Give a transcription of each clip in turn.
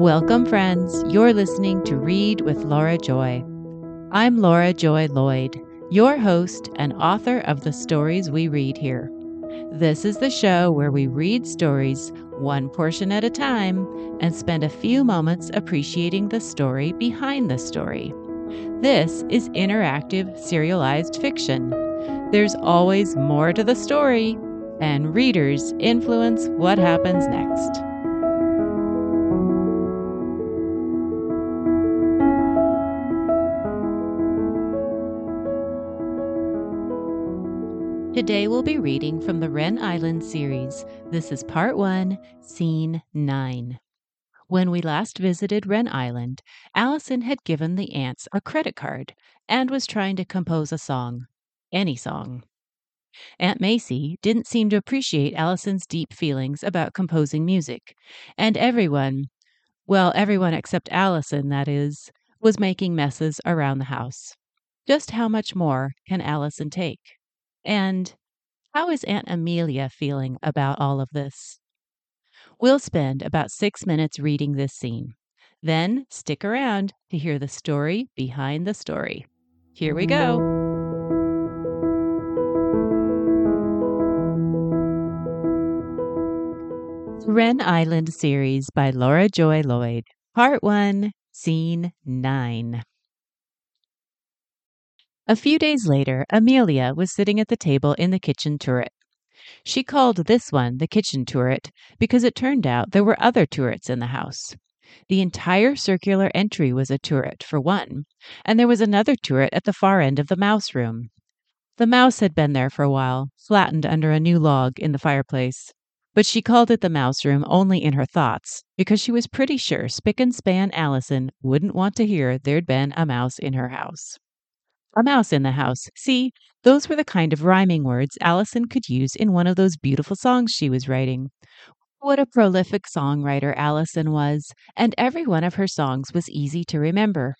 Welcome, friends. You're listening to Read with Laura Joy. I'm Laura Joy Lloyd, your host and author of the stories we read here. This is the show where we read stories one portion at a time and spend a few moments appreciating the story behind the story. This is interactive serialized fiction. There's always more to the story, and readers influence what happens next. Today we'll be reading from the Wren Island series. This is part one, scene nine. When we last visited Wren Island, Allison had given the aunts a credit card and was trying to compose a song. Any song. Aunt Macy didn't seem to appreciate Allison's deep feelings about composing music, and everyone, well, everyone except Allison, that is, was making messes around the house. Just how much more can Allison take? And how is Aunt Amelia feeling about all of this? We'll spend about six minutes reading this scene. Then stick around to hear the story behind the story. Here we go. Wren Island series by Laura Joy Lloyd. Part 1, Scene 9. A few days later, Amelia was sitting at the table in the kitchen turret. She called this one the kitchen turret because it turned out there were other turrets in the house. The entire circular entry was a turret, for one, and there was another turret at the far end of the mouse room. The mouse had been there for a while, flattened under a new log in the fireplace. But she called it the mouse room only in her thoughts, because she was pretty sure Spick and Span Allison wouldn't want to hear there'd been a mouse in her house. A mouse in the house. See, those were the kind of rhyming words Allison could use in one of those beautiful songs she was writing. What a prolific songwriter Allison was, and every one of her songs was easy to remember.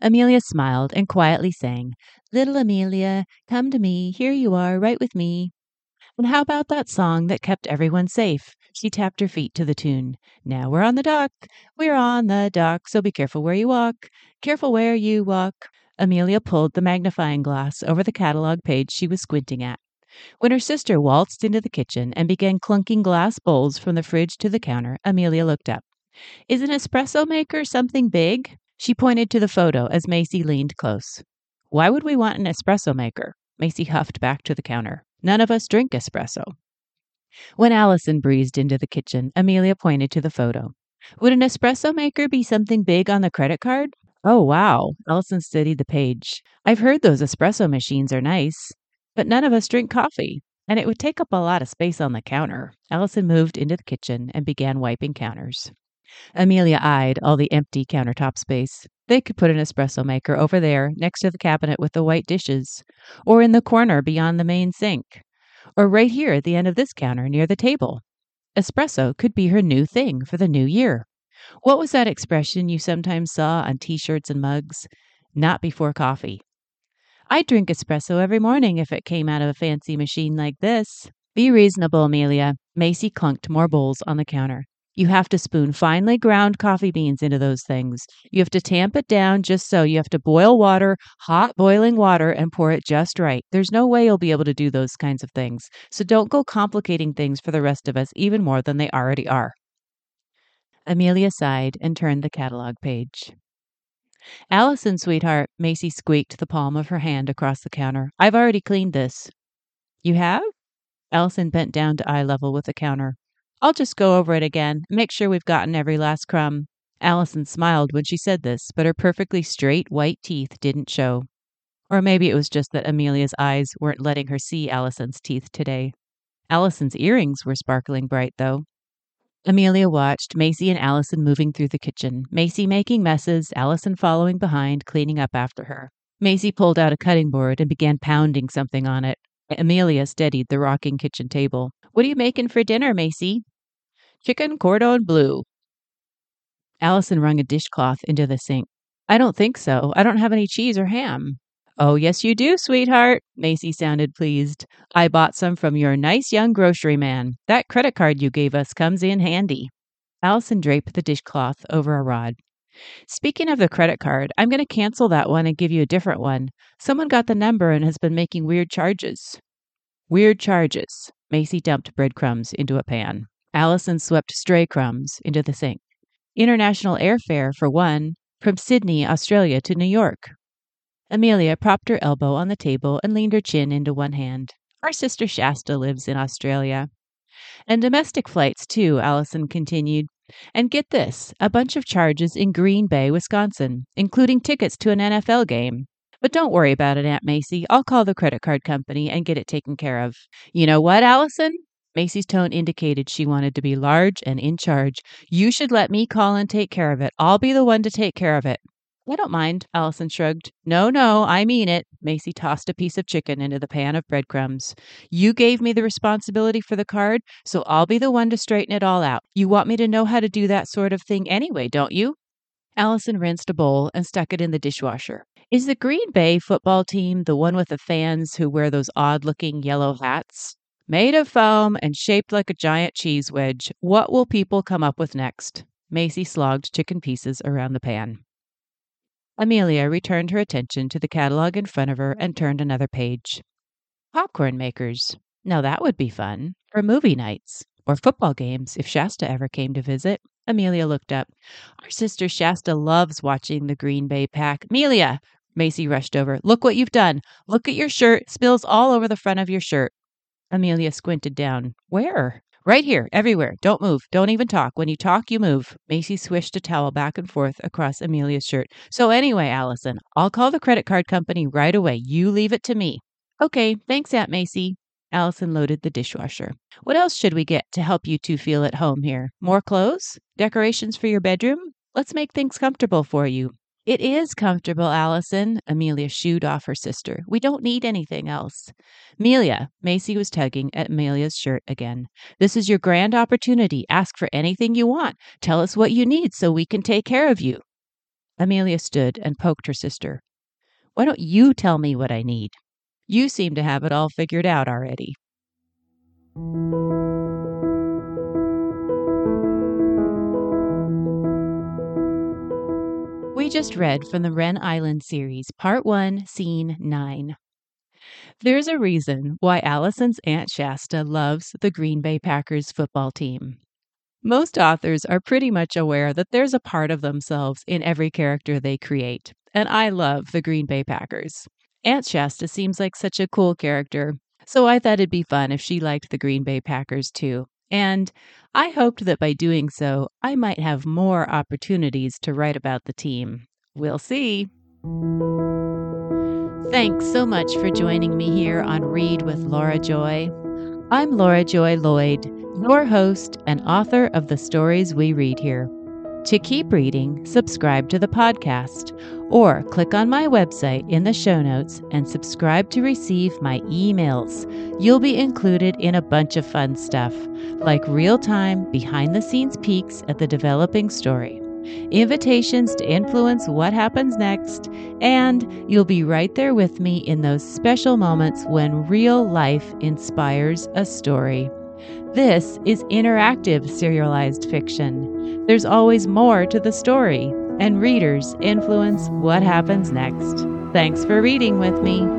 Amelia smiled and quietly sang, Little Amelia, come to me, here you are, right with me. And how about that song that kept everyone safe? She tapped her feet to the tune. Now we're on the dock, we're on the dock, so be careful where you walk, careful where you walk. Amelia pulled the magnifying glass over the catalog page she was squinting at. When her sister waltzed into the kitchen and began clunking glass bowls from the fridge to the counter, Amelia looked up. Is an espresso maker something big? She pointed to the photo as Macy leaned close. Why would we want an espresso maker? Macy huffed back to the counter. None of us drink espresso. When Allison breezed into the kitchen, Amelia pointed to the photo. Would an espresso maker be something big on the credit card? Oh, wow. Allison studied the page. I've heard those espresso machines are nice, but none of us drink coffee, and it would take up a lot of space on the counter. Allison moved into the kitchen and began wiping counters. Amelia eyed all the empty countertop space. They could put an espresso maker over there next to the cabinet with the white dishes, or in the corner beyond the main sink, or right here at the end of this counter near the table. Espresso could be her new thing for the new year. What was that expression you sometimes saw on t shirts and mugs? Not before coffee. I'd drink espresso every morning if it came out of a fancy machine like this. Be reasonable, Amelia. Macy clunked more bowls on the counter. You have to spoon finely ground coffee beans into those things. You have to tamp it down just so. You have to boil water, hot boiling water, and pour it just right. There's no way you'll be able to do those kinds of things. So don't go complicating things for the rest of us even more than they already are. Amelia sighed and turned the catalog page. Allison, sweetheart, Macy squeaked the palm of her hand across the counter. I've already cleaned this. You have? Allison bent down to eye level with the counter. I'll just go over it again, make sure we've gotten every last crumb. Allison smiled when she said this, but her perfectly straight white teeth didn't show. Or maybe it was just that Amelia's eyes weren't letting her see Allison's teeth today. Allison's earrings were sparkling bright, though. Amelia watched Macy and Allison moving through the kitchen, Macy making messes, Allison following behind, cleaning up after her. Macy pulled out a cutting board and began pounding something on it. Amelia steadied the rocking kitchen table. What are you making for dinner, Macy? Chicken cordon bleu. Allison wrung a dishcloth into the sink. I don't think so. I don't have any cheese or ham. Oh, yes, you do, sweetheart. Macy sounded pleased. I bought some from your nice young grocery man. That credit card you gave us comes in handy. Allison draped the dishcloth over a rod. Speaking of the credit card, I'm going to cancel that one and give you a different one. Someone got the number and has been making weird charges. Weird charges. Macy dumped breadcrumbs into a pan. Allison swept stray crumbs into the sink. International airfare for one, from Sydney, Australia to New York. Amelia propped her elbow on the table and leaned her chin into one hand. Our sister Shasta lives in Australia. And domestic flights, too, Allison continued. And get this a bunch of charges in Green Bay, Wisconsin, including tickets to an NFL game. But don't worry about it, Aunt Macy. I'll call the credit card company and get it taken care of. You know what, Allison? Macy's tone indicated she wanted to be large and in charge. You should let me call and take care of it. I'll be the one to take care of it. I don't mind, Allison shrugged. No, no, I mean it. Macy tossed a piece of chicken into the pan of breadcrumbs. You gave me the responsibility for the card, so I'll be the one to straighten it all out. You want me to know how to do that sort of thing anyway, don't you? Allison rinsed a bowl and stuck it in the dishwasher. Is the Green Bay football team the one with the fans who wear those odd looking yellow hats? Made of foam and shaped like a giant cheese wedge. What will people come up with next? Macy slogged chicken pieces around the pan. Amelia returned her attention to the catalog in front of her and turned another page. Popcorn makers. Now that would be fun. Or movie nights. Or football games if Shasta ever came to visit. Amelia looked up. Our sister Shasta loves watching the Green Bay Pack. Amelia! Macy rushed over. Look what you've done. Look at your shirt. Spills all over the front of your shirt. Amelia squinted down. Where? Right here, everywhere. Don't move. Don't even talk. When you talk, you move. Macy swished a towel back and forth across Amelia's shirt. So, anyway, Allison, I'll call the credit card company right away. You leave it to me. Okay, thanks, Aunt Macy. Allison loaded the dishwasher. What else should we get to help you two feel at home here? More clothes? Decorations for your bedroom? Let's make things comfortable for you. It is comfortable, Allison. Amelia shooed off her sister. We don't need anything else. Amelia, Macy was tugging at Amelia's shirt again. This is your grand opportunity. Ask for anything you want. Tell us what you need so we can take care of you. Amelia stood and poked her sister. Why don't you tell me what I need? You seem to have it all figured out already. We just read from the Wren Island series, Part 1, Scene 9. There's a reason why Allison's Aunt Shasta loves the Green Bay Packers football team. Most authors are pretty much aware that there's a part of themselves in every character they create, and I love the Green Bay Packers. Aunt Shasta seems like such a cool character, so I thought it'd be fun if she liked the Green Bay Packers too. And I hoped that by doing so, I might have more opportunities to write about the team. We'll see. Thanks so much for joining me here on Read with Laura Joy. I'm Laura Joy Lloyd, your host and author of the stories we read here. To keep reading, subscribe to the podcast or click on my website in the show notes and subscribe to receive my emails. You'll be included in a bunch of fun stuff like real time, behind the scenes peeks at the developing story, invitations to influence what happens next, and you'll be right there with me in those special moments when real life inspires a story. This is interactive serialized fiction. There's always more to the story, and readers influence what happens next. Thanks for reading with me.